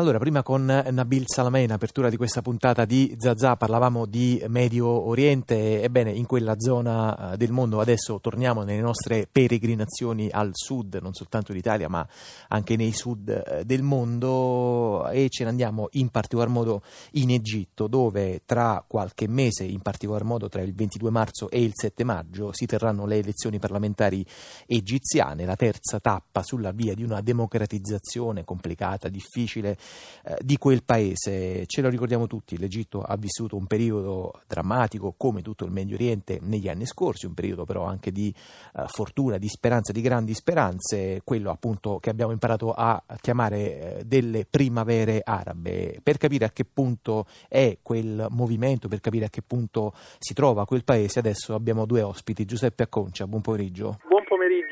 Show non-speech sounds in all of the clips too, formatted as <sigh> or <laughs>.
Allora, prima con Nabil Salamè, in apertura di questa puntata di Zazà, parlavamo di Medio Oriente. Ebbene, in quella zona eh, del mondo adesso torniamo nelle nostre peregrinazioni al sud, non soltanto d'Italia, ma anche nei sud eh, del mondo e ce ne andiamo in particolar modo in Egitto, dove tra qualche mese, in particolar modo tra il 22 marzo e il 7 maggio, si terranno le elezioni parlamentari egiziane, la terza tappa sulla via di una democratizzazione complicata, difficile eh, di quel paese. Ce lo ricordiamo tutti, l'Egitto ha vissuto un periodo drammatico come tutto il Medio Oriente negli anni scorsi, un periodo però anche di eh, fortuna, di speranza, di grandi speranze, quello appunto che abbiamo imparato a chiamare eh, delle primavere arabe, per capire a che punto è quel movimento, per capire a che punto si trova quel paese, adesso abbiamo due ospiti, Giuseppe Acconcia, buon pomeriggio.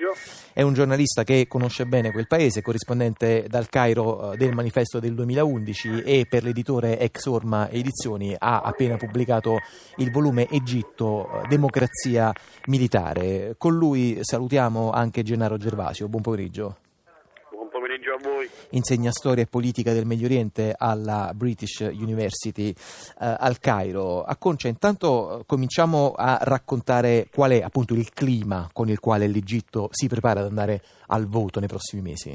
Pomeriggio. È un giornalista che conosce bene quel paese, corrispondente dal Cairo del manifesto del 2011 e per l'editore Ex Orma Edizioni ha appena pubblicato il volume Egitto, Democrazia Militare. Con lui salutiamo anche Gennaro Gervasio. Buon pomeriggio voi. Insegna storia e politica del Medio Oriente alla British University eh, al Cairo. A Concia, intanto cominciamo a raccontare qual è appunto il clima con il quale l'Egitto si prepara ad andare al voto nei prossimi mesi.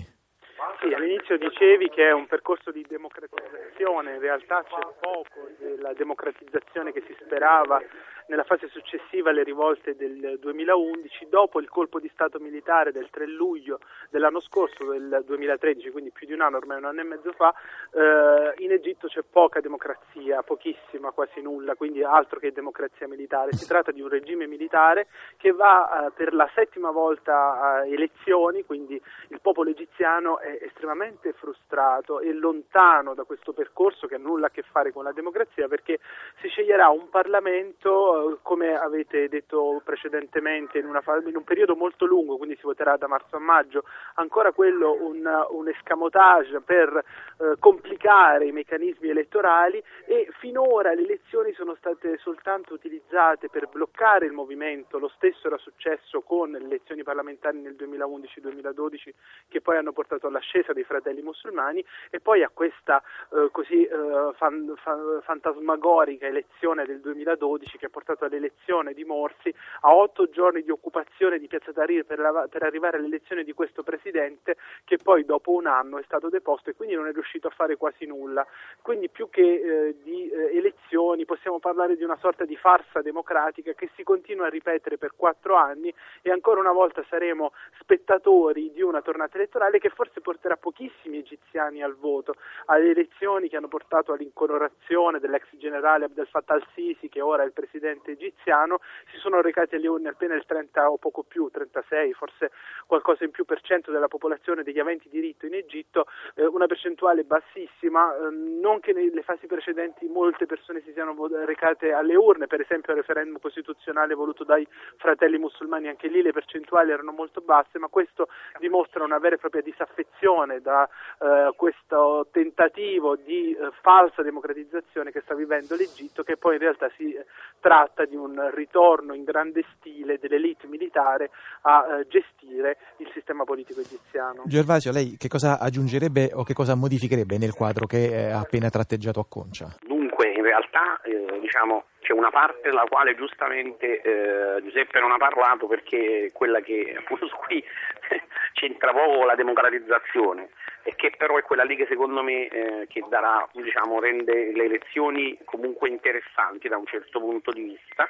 Sì, all'inizio dicevi che è un percorso di democratizzazione, in realtà c'è poco della democratizzazione che si sperava nella fase successiva alle rivolte del 2011, dopo il colpo di Stato militare del 3 luglio dell'anno scorso, del 2013, quindi più di un anno, ormai un anno e mezzo fa, eh, in Egitto c'è poca democrazia, pochissima, quasi nulla, quindi altro che democrazia militare. Si tratta di un regime militare che va eh, per la settima volta a elezioni, quindi il popolo egiziano è estremamente frustrato e lontano da questo percorso che ha nulla a che fare con la democrazia perché si sceglierà un Parlamento come avete detto precedentemente, in, fase, in, un periodo molto lungo, quindi si voterà da marzo a maggio, ancora quello un, un escamotage per eh, complicare i meccanismi elettorali e finora le elezioni sono state soltanto utilizzate per bloccare il movimento, lo stesso era successo con le elezioni parlamentari nel 2011-2012 che poi hanno portato all'ascesa dei fratelli musulmani e poi a questa eh, così eh, fan, fan, fantasmagorica elezione del 2012 che ha portato portato all'elezione di Morsi, a otto giorni di occupazione di Piazza Tahrir per, la, per arrivare all'elezione di questo presidente che poi dopo un anno è stato deposto e quindi non è riuscito a fare quasi nulla. Quindi più che eh, di eh, elezioni possiamo parlare di una sorta di farsa democratica che si continua a ripetere per quattro anni e ancora una volta saremo spettatori di una tornata elettorale che forse porterà pochissimi egiziani al voto, alle elezioni che hanno portato all'incoronazione dell'ex generale Abdel Fattah al-Sisi che ora è il presidente presidente egiziano, si sono recati alle urne appena il 30 o poco più, 36, forse qualcosa in più per cento della popolazione degli aventi diritto in Egitto, eh, una percentuale bassissima, eh, non che nelle fasi precedenti molte persone si siano recate alle urne, per esempio al referendum costituzionale voluto dai fratelli musulmani, anche lì le percentuali erano molto basse, ma questo dimostra una vera e propria disaffezione da eh, questo tentativo di eh, falsa democratizzazione che sta vivendo l'Egitto, che poi in realtà si tratta di un ritorno in grande stile dell'elite militare a eh, gestire il sistema politico egiziano. Gervasio, lei che cosa aggiungerebbe o che cosa modificherebbe nel quadro che ha appena tratteggiato a Concia? Dunque, in realtà eh, diciamo, c'è una parte della quale giustamente eh, Giuseppe non ha parlato perché è quella che appunto cui <laughs> c'entra poco la democratizzazione e che però è quella lì che secondo me eh, che darà, diciamo, rende le elezioni comunque interessanti da un certo punto di vista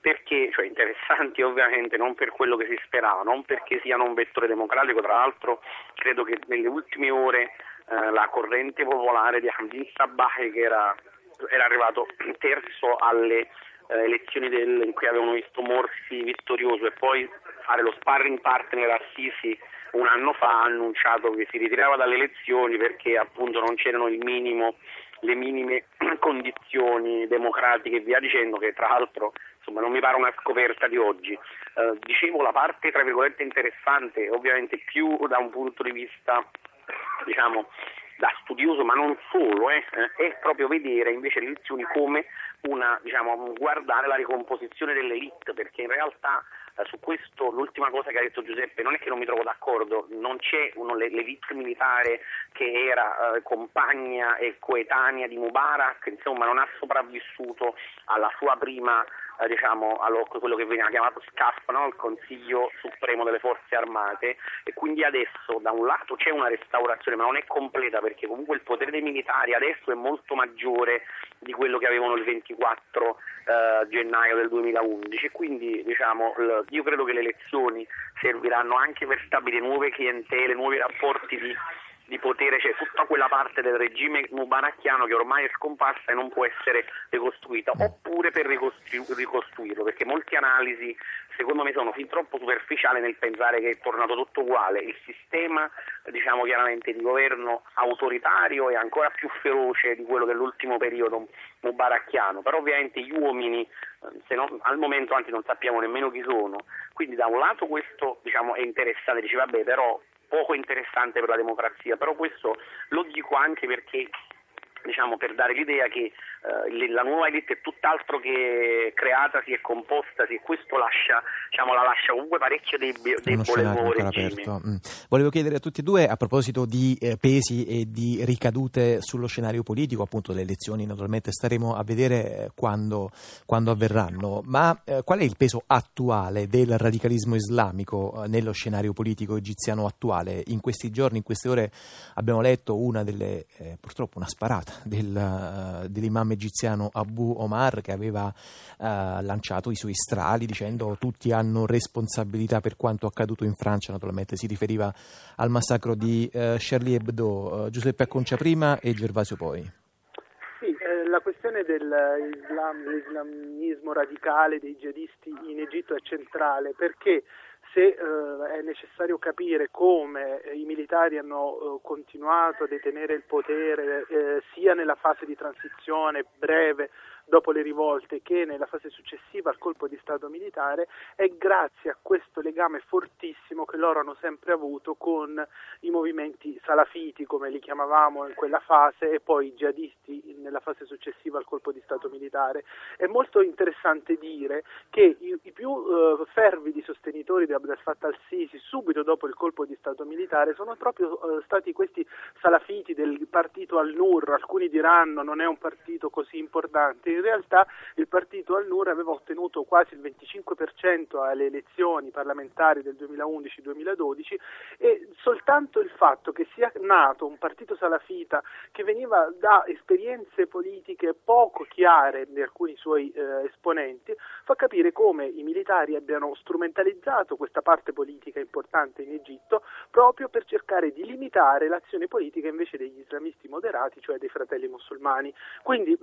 perché, cioè interessanti ovviamente non per quello che si sperava, non perché siano un vettore democratico, tra l'altro credo che nelle ultime ore eh, la corrente popolare di Hamdin Sabah che era, era arrivato terzo alle eh, elezioni del, in cui avevano visto Morsi vittorioso e poi fare lo sparring partner a Sisi un anno fa ha annunciato che si ritirava dalle elezioni perché appunto non c'erano minimo, le minime <clears throat> condizioni democratiche e via dicendo che tra l'altro insomma, non mi pare una scoperta di oggi. Eh, dicevo la parte tra virgolette interessante ovviamente più da un punto di vista diciamo da studioso ma non solo eh, è proprio vedere invece le elezioni come una, diciamo, guardare la ricomposizione dell'elite perché in realtà eh, su questo l'ultima cosa che ha detto Giuseppe non è che non mi trovo d'accordo, non c'è uno, l'elite militare che era eh, compagna e coetanea di Mubarak, insomma non ha sopravvissuto alla sua prima eh, diciamo, allo, quello che veniva chiamato SCAF, no? il Consiglio Supremo delle Forze Armate e quindi adesso da un lato c'è una restaurazione ma non è completa perché comunque il potere dei militari adesso è molto maggiore di quello che avevano il 24 eh, gennaio del 2011 e quindi diciamo, l- io credo che le elezioni serviranno anche per stabilire nuove clientele, nuovi rapporti di di potere, cioè tutta quella parte del regime mubarakchiano che ormai è scomparsa e non può essere ricostruita, oppure per ricostru- ricostruirlo, perché molte analisi secondo me sono fin troppo superficiali nel pensare che è tornato tutto uguale. Il sistema diciamo chiaramente di governo autoritario è ancora più feroce di quello dell'ultimo periodo mubarakchiano, però ovviamente gli uomini non, al momento anzi non sappiamo nemmeno chi sono, quindi da un lato questo diciamo, è interessante, dice vabbè però poco interessante per la democrazia, però questo lo dico anche perché diciamo, per dare l'idea che eh, la nuova elite è tutt'altro che creatasi e compostasi e questo lascia, diciamo, la lascia comunque parecchio debole il nuovo. Mm. Volevo chiedere a tutti e due a proposito di eh, pesi e di ricadute sullo scenario politico, appunto le elezioni naturalmente staremo a vedere eh, quando, quando avverranno, ma eh, qual è il peso attuale del radicalismo islamico eh, nello scenario politico egiziano attuale? In questi giorni, in queste ore abbiamo letto una delle, eh, purtroppo una sparata del, dell'imam egiziano Abu Omar che aveva uh, lanciato i suoi strali dicendo tutti hanno responsabilità per quanto accaduto in Francia, naturalmente si riferiva al massacro di uh, Charlie Hebdo. Uh, Giuseppe Acconcia prima e Gervasio poi. La questione dell'islamismo radicale dei jihadisti in Egitto è centrale perché se eh, è necessario capire come eh, i militari hanno eh, continuato a detenere il potere eh, sia nella fase di transizione breve dopo le rivolte che nella fase successiva al colpo di Stato militare è grazie a questo legame fortissimo che loro hanno sempre avuto con i movimenti salafiti, come li chiamavamo in quella fase, e poi i jihadisti nella fase successiva al colpo di Stato militare. È molto interessante dire che i, i più uh, fervidi sostenitori di Abdel Fattah al-Sisi subito dopo il colpo di Stato militare sono proprio uh, stati questi salafiti del partito al-Nur, alcuni diranno non è un partito così importante, in realtà il partito Al-Nur aveva ottenuto quasi il 25% alle elezioni parlamentari del 2011-2012 e soltanto il fatto che sia nato un partito salafita che veniva da esperienze politiche poco chiare di alcuni suoi eh, esponenti fa capire come i militari abbiano strumentalizzato questa parte politica importante in Egitto proprio per cercare di limitare l'azione politica invece degli islamisti moderati, cioè dei fratelli musulmani. Quindi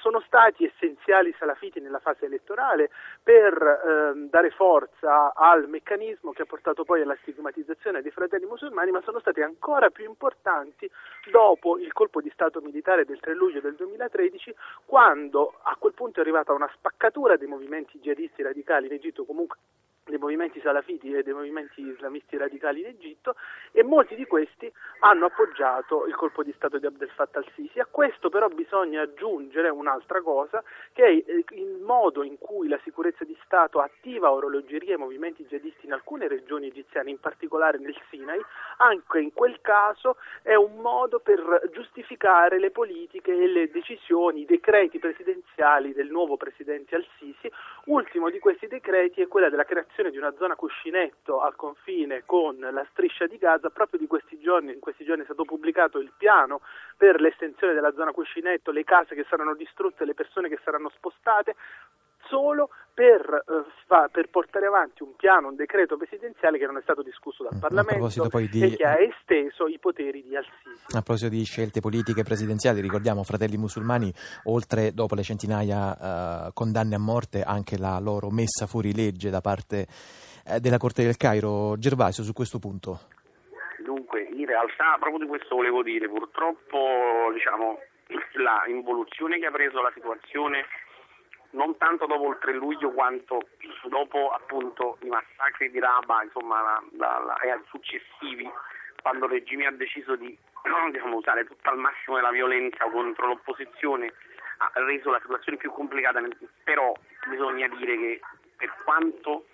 sono stati essenziali salafiti nella fase elettorale per eh, dare forza al meccanismo che ha portato poi alla stigmatizzazione dei fratelli musulmani, ma sono stati ancora più importanti dopo il colpo di Stato militare del 3 luglio del 2013, quando a quel punto è arrivata una spaccatura dei movimenti jihadisti radicali in Egitto, comunque dei movimenti salafiti e dei movimenti islamisti radicali in Egitto e molti di questi hanno appoggiato il colpo di Stato di Abdel Fattah al-Sisi. A questo però bisogna aggiungere un'altra cosa che è il modo in cui la sicurezza di Stato attiva orologeria e movimenti jihadisti in alcune regioni egiziane, in particolare nel Sinai, anche in quel caso è un modo per giustificare le politiche e le decisioni, i decreti presidenziali del nuovo presidente al-Sisi. Ultimo di questi decreti è quella della creazione creazione di una zona cuscinetto al confine con la striscia di Gaza, proprio di questi giorni, in questi giorni è stato pubblicato il piano per l'estensione della zona cuscinetto, le case che saranno distrutte, le persone che saranno spostate, solo per, uh, per, portare avanti un piano, un decreto presidenziale che non è stato discusso dal mm, Parlamento di... e che ha esteso i poteri di Al-Sisi. A proposito di scelte politiche presidenziali, ricordiamo Fratelli Musulmani, oltre dopo le centinaia uh, condanne a morte, anche la loro messa fuori legge da parte uh, della Corte del Cairo. Gervasio, su questo punto. Dunque, in realtà proprio di questo volevo dire, purtroppo diciamo, <clears throat> la involuzione che ha preso la situazione non tanto dopo il 3 luglio quanto dopo appunto i massacri di Raba, insomma, la, la, la, successivi, quando il regime ha deciso di <clears throat> diciamo, usare tutto al massimo della violenza contro l'opposizione, ha reso la situazione più complicata, però bisogna dire che per quanto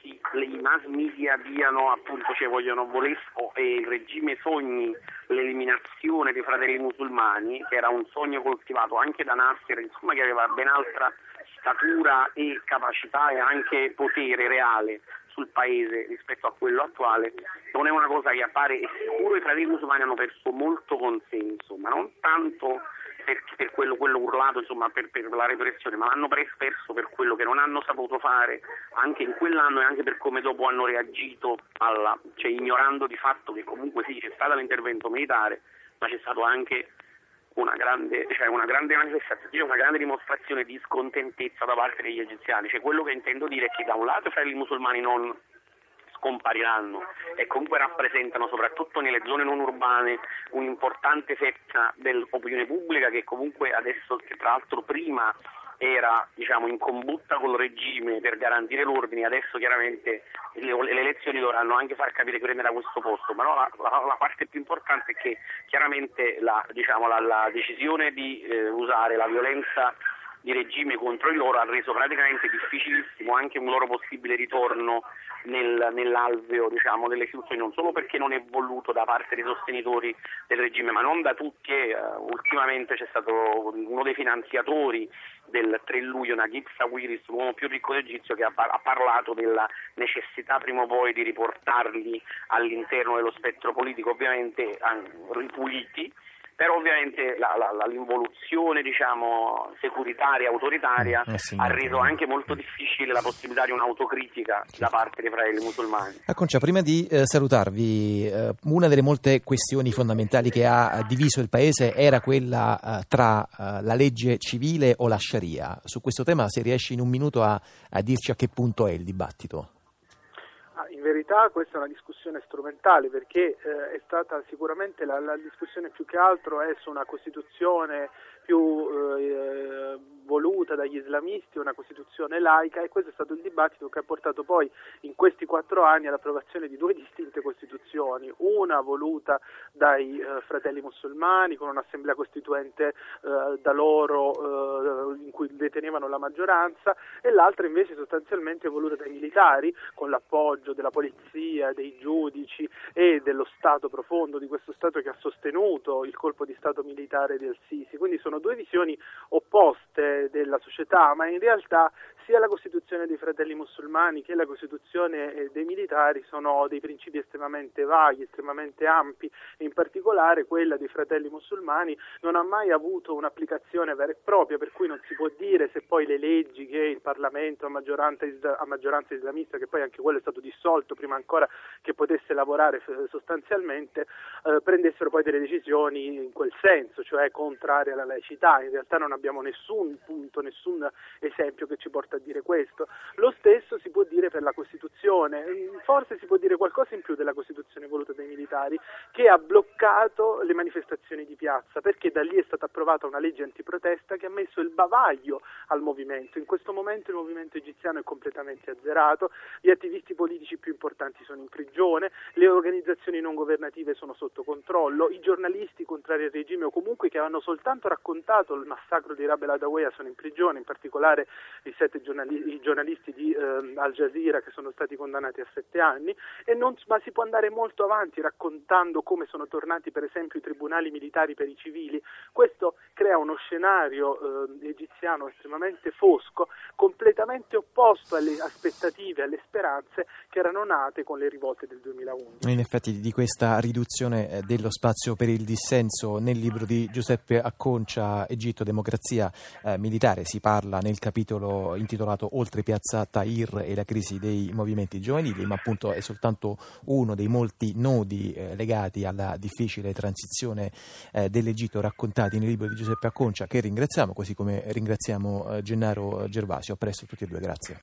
si, i mass media diano appunto, cioè vogliono volesco e il regime sogni l'eliminazione dei fratelli musulmani, che era un sogno coltivato anche da Nasser, insomma che aveva ben altra statura e capacità e anche potere reale sul paese rispetto a quello attuale, non è una cosa che appare e sicuro i fratelli musulmani hanno perso molto consenso, ma non tanto per, per quello, quello, urlato insomma, per, per, la repressione, ma l'hanno perso per quello che non hanno saputo fare anche in quell'anno e anche per come dopo hanno reagito, alla, cioè ignorando di fatto che comunque sì c'è stato l'intervento militare, ma c'è stato anche una grande, cioè una grande manifestazione, una grande dimostrazione di scontentezza da parte degli egiziani. Cioè, quello che intendo dire è che da un lato i fratelli musulmani non scompariranno e comunque rappresentano soprattutto nelle zone non urbane un'importante fetta dell'opinione pubblica che comunque adesso, che tra l'altro prima era diciamo, in combutta col regime per garantire l'ordine, adesso chiaramente le, le, elezioni dovranno anche far capire chi prenderà questo posto, però la, la, la, parte più importante è che chiaramente la, diciamo, la decisione di eh, usare la violenza di regime contro di loro ha reso praticamente difficilissimo anche un loro possibile ritorno nel, nell'alveo diciamo, delle istituzioni, non solo perché non è voluto da parte dei sostenitori del regime, ma non da tutti. Eh, ultimamente c'è stato uno dei finanziatori del 3 luglio, Naguib Sawiris, l'uomo più ricco d'Egizio, che ha, ha parlato della necessità prima o poi di riportarli all'interno dello spettro politico, ovviamente ripuliti però ovviamente la, la, l'involuzione diciamo, securitaria, autoritaria eh, ha reso anche molto difficile la possibilità di un'autocritica certo. da parte dei fratelli musulmani. Acconcia, prima di eh, salutarvi, eh, una delle molte questioni fondamentali che ha diviso il Paese era quella eh, tra eh, la legge civile o la Sharia. Su questo tema se riesci in un minuto a, a dirci a che punto è il dibattito verità questa è una discussione strumentale perché eh, è stata sicuramente la, la, discussione più che altro è su una Costituzione più eh, voluta dagli islamisti, una Costituzione laica e questo è stato il dibattito che ha portato poi in questi quattro anni all'approvazione di due <laughs> distinte Costituzioni, una voluta dai eh, fratelli musulmani con un'assemblea costituente eh, da loro eh, in cui detenevano la maggioranza e l'altra invece sostanzialmente voluta dai militari con l'appoggio della polizia, dei giudici e dello Stato profondo, di questo Stato che ha sostenuto il colpo di Stato militare del Sisi. Quindi sono due visioni opposte della società, ma in realtà sia la Costituzione dei fratelli musulmani che la Costituzione eh, dei militari sono dei principi estremamente vaghi, estremamente ampi e in particolare quella dei fratelli musulmani non ha mai avuto un'applicazione vera e propria, per cui non si può dire se poi le leggi che il Parlamento a maggioranza, a maggioranza islamista, che poi anche quello è stato dissolto prima ancora che potesse lavorare eh, sostanzialmente, eh, prendessero poi delle decisioni in quel senso, cioè contrarie alla laicità. In realtà non abbiamo nessun punto, nessun esempio che ci porta a dire questo. Lo stesso si può dire per la Costituzione, mm, forse si può dire qualcosa in più della Costituzione voluta dai militari che ha bloccato le manifestazioni di piazza perché da lì è stata approvata una legge antiprotesta che ha messo il bavaglio al movimento. In questo momento il movimento egiziano è completamente azzerato, gli attivisti politici più importanti sono in prigione, le organizzazioni non governative sono sotto controllo, i giornalisti contrari al regime o comunque che hanno soltanto raccontato il massacro di Rabel Adawea sono in prigione, in particolare il 7 giornali- i giornalisti di eh, Al Jazeera che sono stati condannati a sette anni, non, ma si può andare molto avanti raccontando come sono tornati per esempio i tribunali militari per i civili. Questo crea uno scenario eh, egiziano estremamente fosco, completamente opposto alle aspettative, alle speranze che erano nate con le rivolte del 2011. In effetti di questa riduzione eh, dello spazio per il dissenso nel libro di Giuseppe Acconcia, Egitto, democrazia eh, militare, si parla nel capitolo intitolato Oltre piazza Tahir e la crisi dei movimenti giovanili, ma appunto è soltanto uno dei molti nodi eh, legati alla difficile transizione eh, dell'Egitto raccontati nel libro di Giuseppe Acconcia che ringraziamo, così come ringraziamo eh, Gennaro Gervasio. A presto tutti e due, grazie.